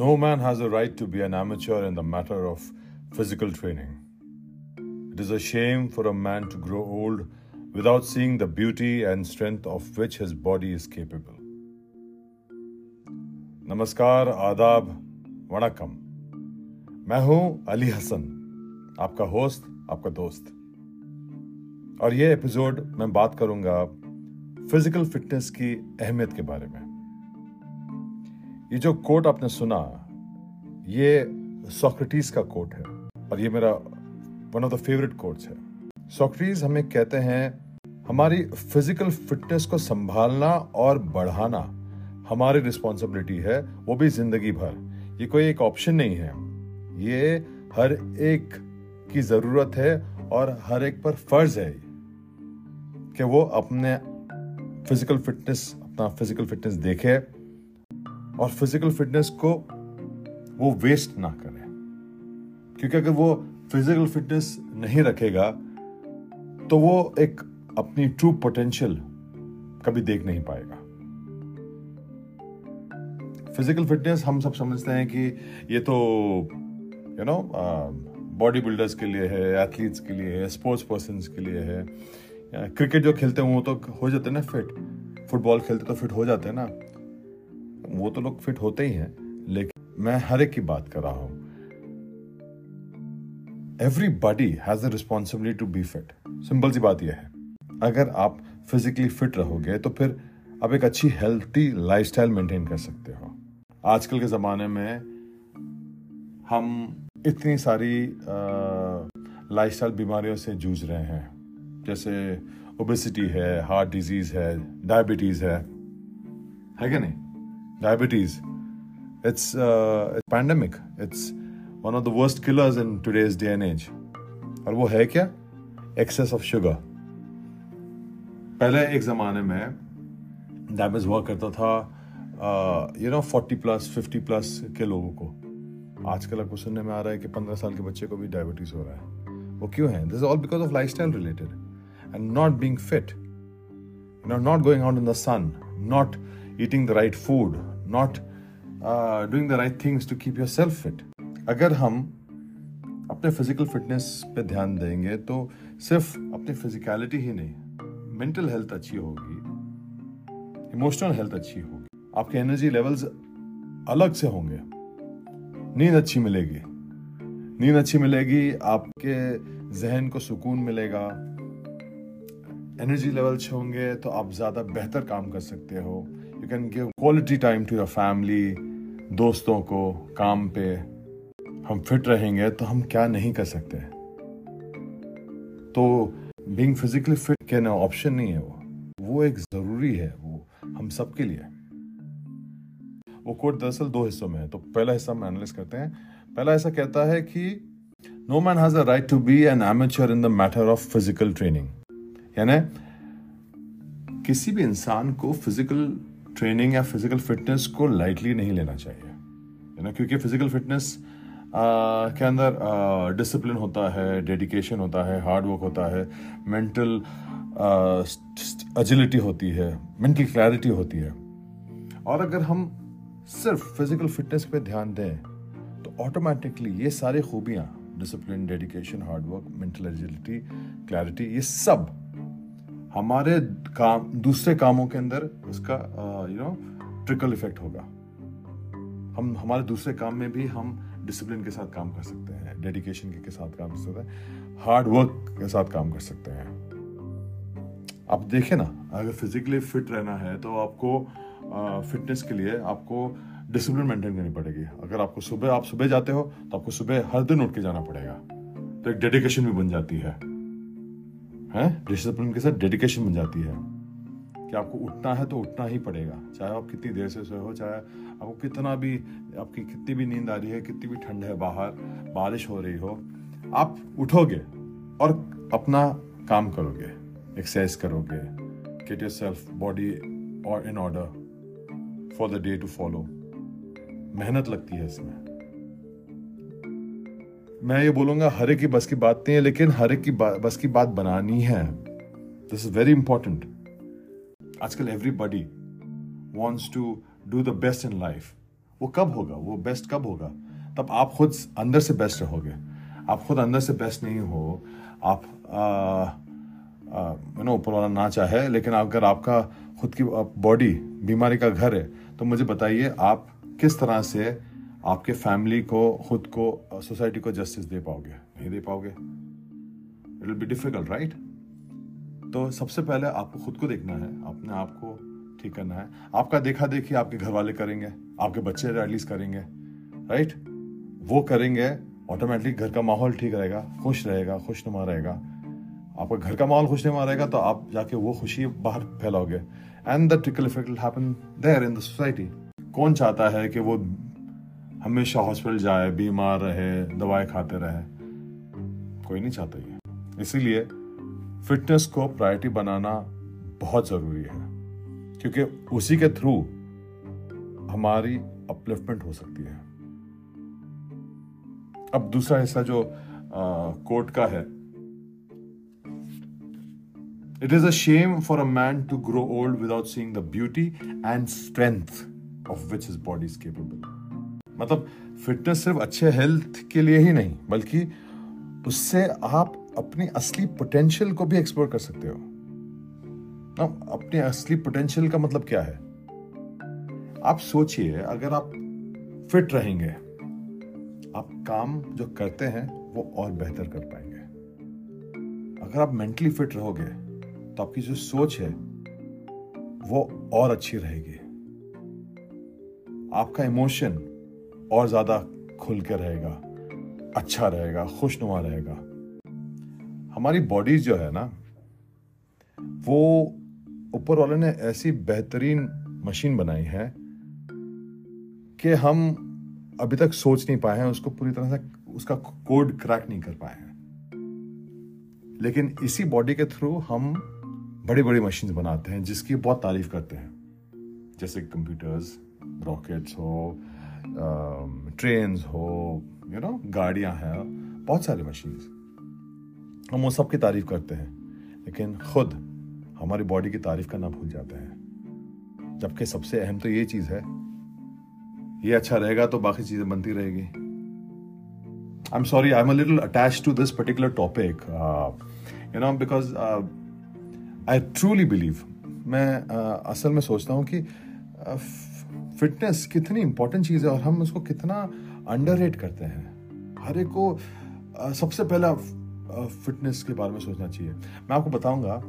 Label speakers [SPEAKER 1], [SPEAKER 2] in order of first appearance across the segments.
[SPEAKER 1] No man has a right to be an amateur in the matter of physical training. It is a shame for a man to grow old without seeing the beauty and strength of which his body is capable. नमस्कार आदाब वणकम मैं हूं अली हसन आपका host आपका दोस्त और ये episode मैं बात करूँगा फ़िज़िकल फिटनेस की अहमियत के बारे में। ये जो कोट आपने सुना, ये सोक्रेटिस का कोट है और ये मेरा one of the favourite quotes है। सोक्रेटिस हमें कहते हैं, हमारी फ़िज़िकल फिटनेस को संभालना और बढ़ाना हमारी रिस्पॉन्सिबिलिटी है, वो भी ज़िंदगी भर। ये कोई एक ऑप्शन नहीं है। ये हर एक की ज़रूरत है और हर एक पर फ़र्ज़ है कि वो अपने फ़िज़िकल फिटनेस अपना फ़िज़िकल फिटनेस देखे और फ़िज़िकल फिटनेस को वो वेस्ट ना करे। क्योंकि अगर वो फ़िज़िकल फिटनेस नहीं रखेगा तो वो एक अपनी ट्रू पोटेंशियल कभी देख नहीं पाएगा। फ़िज़िकल फिटनेस हम सब समझते हैं कि ये तो यू नो बॉडी बिल्डर्स के लिए है एथलीट्स के लिए है स्पोर्ट्स पर्सन के लिए है। क्रिकेट जो खेलते हैं, वो तो हो जाते हैं ना फिट फुटबॉल खेलते तो फिट हो जाते हैं ना. वो तो लोग फिट होते ही हैं, लेकिन मैं हर एक की बात कर रहा हूँ. Everybody has a responsibility to be fit simple सी बात यह है. अगर आप फिजिकली फिट रहोगे तो फिर आप एक अच्छी हेल्थी लाइफस्टाइल मेंटेन कर सकते हो. आजकल के ज़माने में हम इतनी सारी लाइफस्टाइल बीमारियों से जूझ रहे हैं. जैसे ओबेसिटी है हार्ट डिज़ीज़ है डायबिटीज़ है। है क्या नहीं? Diabetes it's pandemic it's one of the worst killers in today's day and age और वो है क्या? एक्सेस ऑफ़ शुगर पहले एक जमाने में डायबिटीज़ हुआ करता था you know forty plus fifty plus के लोगों को। आजकल आपको सुनने में आ रहा है कि पंद्रह साल के बच्चे को भी डायबिटीज़ हो रहा है। वो क्यों है? This all because of lifestyle related and not being fit you know not going out in the sun not eating the right food not doing the right things to keep yourself fit अगर हम अपने physical fitness पे ध्यान देंगे तो सिर्फ़ अपनी physicality ही नहीं मेंटल हेल्थ अच्छी होगी इमोशनल हेल्थ अच्छी होगी। आपके एनर्जी लेवल्स अलग से होंगे। नींद अच्छी मिलेगी। नींद अच्छी मिलेगी, आपके जहन को सुकून मिलेगा एनर्जी लेवल अच्छे होंगे तो आप ज़्यादा बेहतर काम कर सकते हो। You can give quality time to your family दोस्तों को, काम पे। हम फिट रहेंगे तो हम क्या नहीं कर सकते? तो बीइंग फिजिकली फिट कहना ऑप्शन नहीं है वो। वो एक ज़रूरी है वो, हम सबके लिए। वो कोट दरअसल दो हिस्सों में है तो पहला हिस्सा हम एनालिस करते हैं। पहला ऐसा कहता है कि no man has a right to be an amateur in the matter of physical training यानी किसी भी इंसान को फ़िज़िकल ट्रेनिंग या फ़िज़िकल फिटनेस को लाइटली नहीं लेना चाहिए। ना क्योंकि फ़िज़िकल फिटनेस के अंदर डिसिप्लिन होता है डेडिकेशन होता है हार्ड वर्क होता है मेंटल एजिलिटी होती है मेंटल क्लैरिटी होती है। और अगर हम सिर्फ़ फ़िज़िकल फिटनेस पे ध्यान दें तो ऑटोमेटिकली ये सारी खूबियाँ discipline dedication hard work mental agility clarity ये सब हमारे काम दूसरे कामों के अंदर उसका यू नो ट्रिकल इफ़ेक्ट होगा। हम हमारे दूसरे काम में भी हम डिसिप्लिन के साथ काम कर सकते हैं डेडिकेशन के, के साथ काम कर सकते हैं हार्ड वर्क के साथ काम कर सकते हैं। आप देखें ना अगर फिजिकली फिट रहना है तो आपको फिटनेस के लिए आपको डिसिप्लिन मेंटेन करनी पड़ेगी। अगर आपको सुबह आप सुबह जाते हो तो आपको सुबह हर दिन उठ के जाना पड़ेगा। तो एक डेडिकेशन भी बन जाती है। हैं? डिसिप्लिन के साथ डेडिकेशन बन जाती है। कि आपको उठना है तो उठना ही पड़ेगा। चाहे आप कितनी देर से सोए हो, चाहे आपको कितना भी, आपकी कितनी भी नींद आ रही है, कितनी भी ठंड है, बाहर, बारिश हो रही हो, आप उठोगे और अपना काम करोगे एक्सरसाइज करोगे गेट योर सेल्फ बॉडी और in order for the day to follow मेहनत लगती है इसमें। मैं ये बोलूँगा, हर एक की बस की बात नहीं है, लेकिन हर एक की बस की बात बनानी है। दिस इज़ वेरी इंपॉर्टेंट आजकल everybody wants to do the best in life वो कब होगा? वो बेस्ट कब होगा? तब आप खुद अंदर से बेस्ट रहोगे। आप खुद अंदर से बेस्ट नहीं हो। आप यू नो ऊपर वाला ना चाहे, लेकिन अगर आपका खुद की बॉडी बीमारी का घर है तो मुझे बताइए आप किस तरह से आपके फैमिली को, खुद को सोसाइटी को जस्टिस दे पाओगे? नहीं दे पाओगे? It will be difficult right तो सबसे पहले आपको खुद को देखना है। अपने आप को ठीक करना है। आपका देखा देखी आपके घर वाले करेंगे, आपके बच्चे एटलीस्ट करेंगे राइट वो करेंगे ऑटोमेटिक घर का माहौल ठीक रहेगा, खुश रहेगा, खुशनुमा रहेगा। आपका घर का माहौल खुशनुमा रहेगा तो आप जाके वो खुशी बाहर फैलाओगे। And the trickle effect happen there in the society कौन चाहता है कि वो हमेशा हॉस्पिटल जाए, बीमार रहे, दवाएँ खाते रहे, कोई नहीं चाहता ये। इसीलिए फिटनेस को प्रायोरिटी बनाना बहुत ज़रूरी है, क्योंकि उसी के थ्रू हमारी अपलिफ्टमेंट हो सकती है। अब दूसरा हिस्सा जो कोर्ट का है it is a shame for a man to grow old without seeing the beauty and strength of which is body is capable मतलब फिटनेस सिर्फ़ अच्छे हेल्थ के लिए ही नहीं, बल्कि उससे आप अपनी असली पोटेंशियल को भी एक्सप्लोर कर सकते हो। ना, अपने असली पोटेंशियल का मतलब क्या है? आप सोचिए, अगर आप फिट रहेंगे, आप काम जो करते हैं, वो और बेहतर कर पाएँगे। अगर आप मेंटली फिट रहोगे तो आपकी जो सोच है, वो और अच्छी रहेगी। आपका इमोशन और ज़्यादा खुल के रहेगा अच्छा रहेगा, खुशनुमा रहेगा। हमारी बॉडीज जो है ना, वो ऊपर वाले ने ऐसी बेहतरीन मशीन बनाई है कि हम अभी तक सोच नहीं पाए हैं, उसको पूरी तरह से, उसका कोड क्रैक नहीं कर पाए हैं। लेकिन इसी बॉडी के थ्रू हम बड़ी बड़ी मशीन बनाते हैं, जिसकी बहुत तारीफ़ करते हैं। जैसे कंप्यूटर्स रॉकेट्स हो ट्रेन्स हो यू नो गाड़ियाँ हैं बहुत सारी मशीन हम वो सब की तारीफ़ करते हैं लेकिन खुद हमारी बॉडी की तारीफ़ करना भूल जाते हैं। जबकि सबसे अहम तो ये चीज़ है ये अच्छा रहेगा तो बाकी चीज़ें बनती रहेगी। I am sorry I am little attach to this particular topic you know because I truly believe मैं uh, असल में सोचता हूँ कि फिटनेस uh, कितनी इंपॉर्टेंट चीज़ है और हम उसको कितना अंडर करते हैं। हर एक को uh, सबसे पहला फिटनेस के बारे में सोचना चाहिए। मैं आपको बताऊँगा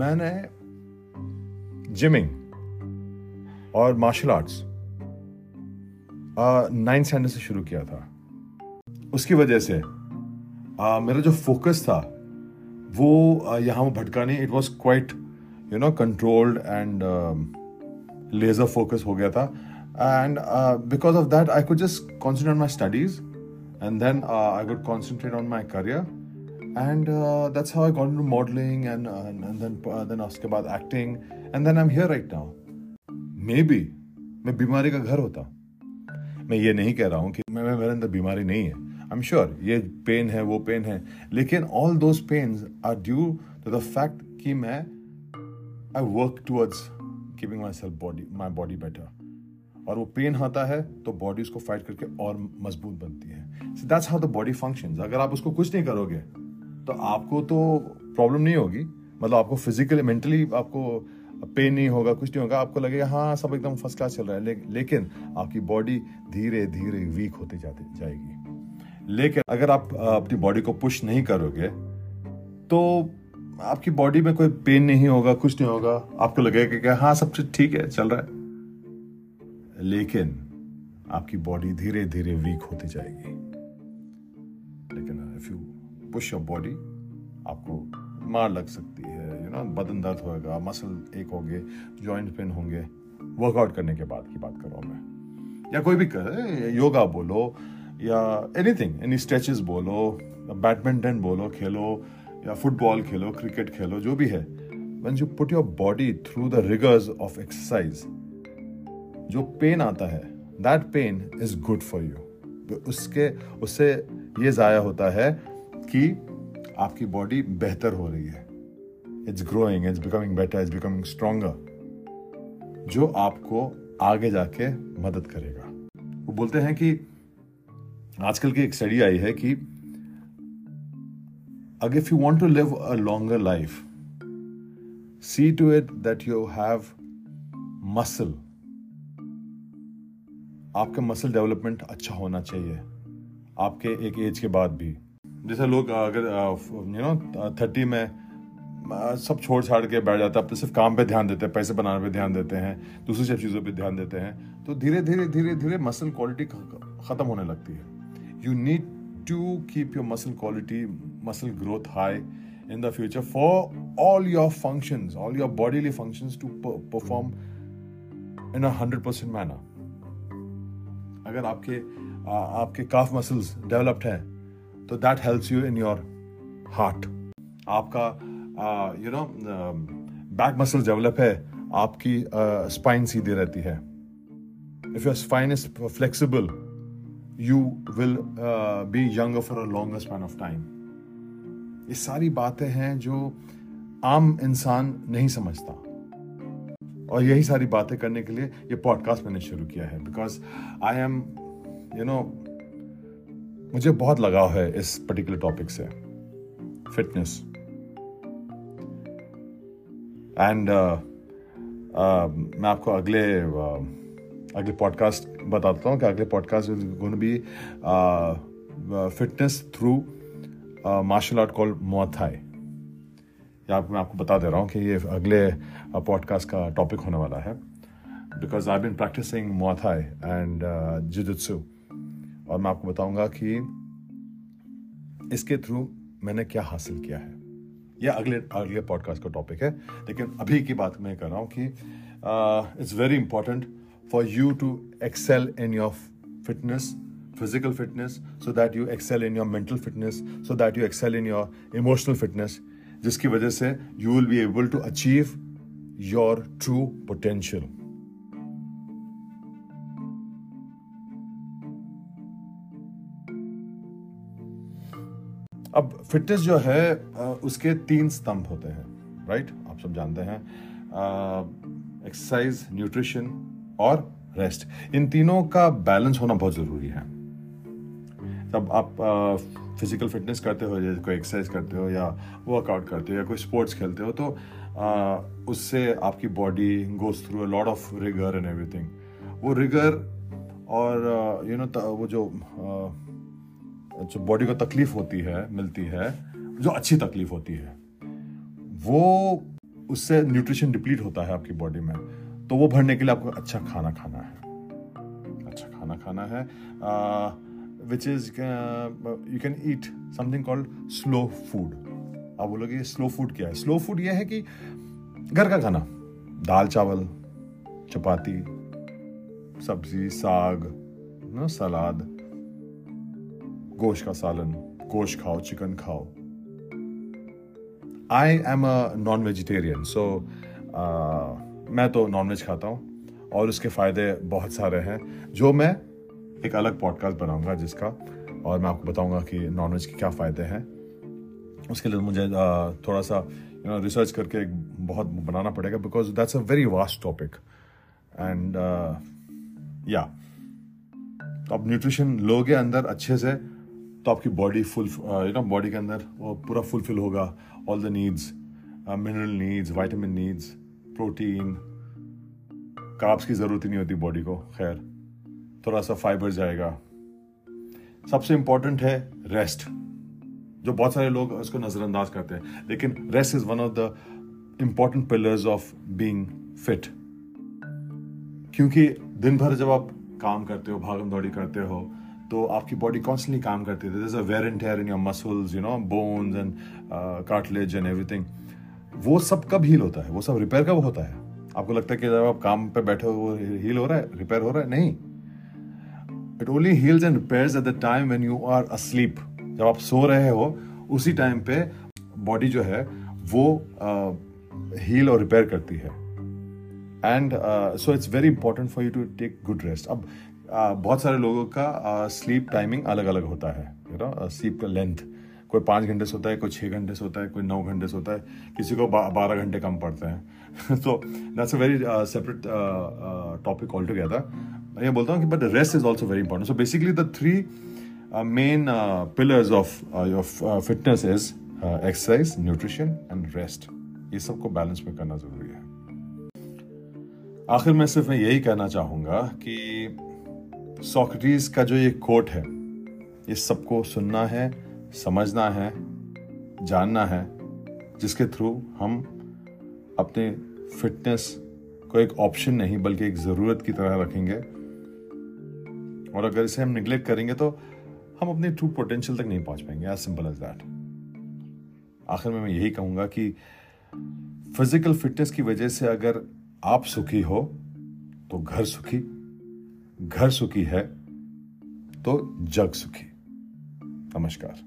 [SPEAKER 1] मैंने जिमिंग और मार्शल आर्ट्स नाइन्थ स्टैंडर्ड से शुरू किया था। उसकी वजह से आ, मेरा जो फोकस था वो यहाँ भटका नहीं। It was quite you know controlled and laser focus हो गया था। And because of that I could just concentrate on my studies and then I could concentrate on my career and uh, that's how I got into modeling and uh, and then uh, then उसके बाद acting. And then I'm here right now. Maybe मैं बीमारी का घर होता मैं ये नहीं कह रहा हूँ कि मैं मेरे अंदर बीमारी नहीं है। आई एम श्योर ये पेन है वो पेन है। लेकिन all those pains are due to the fact कि मैं I work towards keeping myself body my body better और वो पेन आता है तो बॉडी उसको फाइट करके और मज़बूत बनती है। That's how the body function अगर आप उसको कुछ नहीं करोगे तो आपको तो प्रॉब्लम नहीं होगी। मतलब आपको फिजिकली मेंटली आपको पेन नहीं होगा कुछ नहीं होगा। आपको लगेगा हाँ सब एकदम फ़र्स्ट क्लास चल रहा है। ले, लेकिन आपकी बॉडी धीरे धीरे वीक होती जाती जाएगी। लेकिन अगर आप अपनी बॉडी को पुश नहीं करोगे तो आपकी बॉडी में कोई पेन नहीं होगा कुछ नहीं होगा। आपको लगेगा कि हाँ सब चीज़ ठीक है चल रहा है। लेकिन आपकी बॉडी धीरे धीरे वीक होती जाएगी। लेकिन if you push your body आपको मार लग सकती है यू नो बदन दर्द होगा मसल एक होंगे जॉइंट पेन होंगे। वर्कआउट करने के बाद की बात कर रहा हूँ मैं। या कोई भी कर योगा बोलो, या एनीथिंग एनी स्ट्रेचेस बोलो बैडमिंटन बोलो, खेलो, या फुटबॉल खेलो क्रिकेट खेलो, जो भी है। When you put your body through the rigours of exercise जो पेन आता है that pain is good for you उसके, उससे ये जाया होता है कि आपकी बॉडी बेहतर हो रही है। It's growing it's becoming better it's becoming stronger जो आपको आगे जाके मदद करेगा। वो बोलते हैं कि आजकल की एक स्टडी आई है कि अगर if you want to live a longer life see to it that you have muscle आपका मसल डेवलपमेंट अच्छा होना चाहिए। आपके एक एज के बाद भी। जैसे लोग अगर यू नो थर्टी में सब छोड़ छाड़ के बैठ जाता है सिर्फ़ काम पे ध्यान देते हैं पैसे बनाने पे ध्यान देते हैं दूसरी सब चीज़ों पे ध्यान देते हैं तो धीरे धीरे धीरे धीरे मसल क्वालिटी ख़त्म होने लगती है। You need to keep your muscle quality muscle growth high in the future for all your functions, all your bodily functions to perform in a 100% manner. अगर आपके आपके काफ मसल्स डेवलप्ड हैं तो that helps you in your heart आपका you know back muscle develop है आपकी spine uh, सीधी रहती है. If your spine is flexible you will be younger for a longer span of time ये सारी बातें हैं जो आम इंसान नहीं समझता. और यही सारी बातें करने के लिए ये पॉडकास्ट मैंने शुरू किया है because I am you know मुझे बहुत लगाव है इस पर्टिकुलर टॉपिक से। फिटनेस एंड uh, uh, मैं आपको अगले uh, अगले पॉडकास्ट बताता हूँ कि अगले podcast gonna be fitness through martial art call Muay Thai या मैं आपको बता दे रहा हूँ कि ये अगले पॉडकास्ट का टॉपिक होने वाला है। Because I been practicing Muay Thai and jujutsu और मैं आपको बताऊँगा कि इसके थ्रू मैंने क्या हासिल किया है। यह अगले अगले पॉडकास्ट का टॉपिक है। लेकिन अभी की बात मैं कर रहा हूँ कि it's very important for you to excel in your fitness physical fitness, so that you excel in your mental fitness, so that you excel in your emotional fitness जिसकी वजह से you will be able to achieve your true potential अब fitness जो है उसके तीन स्तंभ होते हैं राइट आप सब जानते हैं एक्सरसाइज न्यूट्रिशन और रेस्ट इन तीनों का बैलेंस होना बहुत ज़रूरी है। जब आप फ़िज़िकल फिटनेस करते हो जैसे कोई एक्सरसाइज करते हो या वर्कआउट करते हो या कोई स्पोर्ट्स खेलते हो तो आ, उससे आपकी body goes through a lot of rigour and everything वो रिगर और यू नो वो जो आ, जो बॉडी को तकलीफ़ होती है मिलती है जो अच्छी तकलीफ़ होती है वो उससे न्यूट्रिशन डिप्लीट होता है आपकी बॉडी में तो वो भरने के लिए आपको अच्छा खाना खाना है। अच्छा खाना खाना है। Which is you can eat something called slow food आप बोलोगे स्लो फ़ूड क्या है? स्लो फ़ूड यह है कि घर का खाना, दाल चावल, चपाती, सब्ज़ी, साग, ना, सलाद, गोश्त का सालन, गोश्त खाओ, चिकन खाओ। I am a non vegetarian so मैं तो नॉन वेज खाता हूँ और उसके फ़ायदे बहुत सारे हैं। जो मैं एक अलग पॉडकास्ट बनाऊँगा जिसका, और मैं आपको बताऊँगा कि नॉनवेज के क्या फ़ायदे हैं। उसके लिए मुझे थोड़ा सा यू नो रिसर्च करके एक बहुत बनाना पड़ेगा because that's a very vast topic and या तो आप न्यूट्रिशन लोगे अंदर अच्छे से तो आपकी body full you know body के अंदर वो पूरा फुलफिल होगा। All the needs mineral needs vitamin needs protein carbs की ज़रूरत ही नहीं होती बॉडी को, खैर। थोड़ा सा फाइबर जाएगा। सबसे इंपॉर्टेंट है रेस्ट जो बहुत सारे लोग उसको नज़रअंदाज करते हैं। लेकिन rest is one of the important pillars of being fit क्योंकि दिन भर जब आप काम करते हो, भागम दौड़ी करते हो तो आपकी बॉडी कॉन्स्टेंटली काम करती है। Wear and tear in your muscles you know bones and cartilage and everything वो सब कब हील होता है? वो सब रिपेयर कब होता है? आपको लगता है कि जब आप काम पे बैठे हो, वो हील हो रहा है? रिपेयर हो रहा है? नहीं। It only heals and repairs at the time when you are asleep जब आप सो रहे हो उसी टाइम पे बॉडी जो है वो हील uh, और रिपेयर करती है। And so it's very important for you to take good rest अब uh, बहुत सारे लोगों का स्लीप uh, टाइमिंग अलग अलग होता है यू नो स्लीप का लेंथ कोई पाँच घंटे सोता है, कोई छः घंटे सोता है, कोई नौ घंटे सोता है, किसी को बारह घंटे कम पड़ते हैं। तो that's a very separate topic all together मैं ये बोलता हूँ कि but rest is also very important so basically the three main pillars of fitness is exercise nutrition and rest ये सबको बैलेंस में करना ज़रूरी है। आखिर में सिर्फ़ मैं यही कहना चाहूँगा कि सोक्रेटिस का जो ये कोट है, ये सबको सुनना है समझना है, जानना है, जिसके थ्रू हम अपने फिटनेस को एक ऑप्शन नहीं, बल्कि एक ज़रूरत की तरह रखेंगे। और अगर इसे हम निग्लेक्ट करेंगे तो हम अपने ट्रू पोटेंशियल तक नहीं पहुँच पाएँगे। एज सिंपल एज दैट आखिर में मैं यही कहूँगा कि फ़िज़िकल फिटनेस की वजह से अगर आप सुखी हो तो घर सुखी। घर सुखी है तो जग सुखी। नमस्कार।